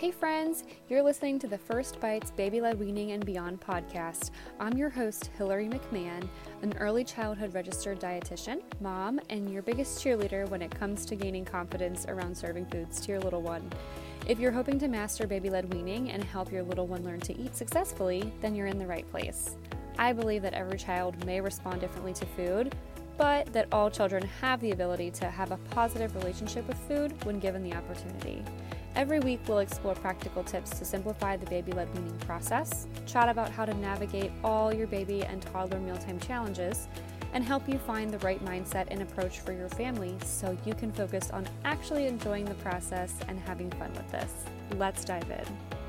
Hey, friends, you're listening to the First Bites Baby Led Weaning and Beyond podcast. I'm your host, Hillary McMahon, an early childhood registered dietitian, mom, and your biggest cheerleader when it comes to gaining confidence around serving foods to your little one. If you're hoping to master baby led weaning and help your little one learn to eat successfully, then you're in the right place. I believe that every child may respond differently to food, but that all children have the ability to have a positive relationship with food when given the opportunity. Every week, we'll explore practical tips to simplify the baby led weaning process, chat about how to navigate all your baby and toddler mealtime challenges, and help you find the right mindset and approach for your family so you can focus on actually enjoying the process and having fun with this. Let's dive in.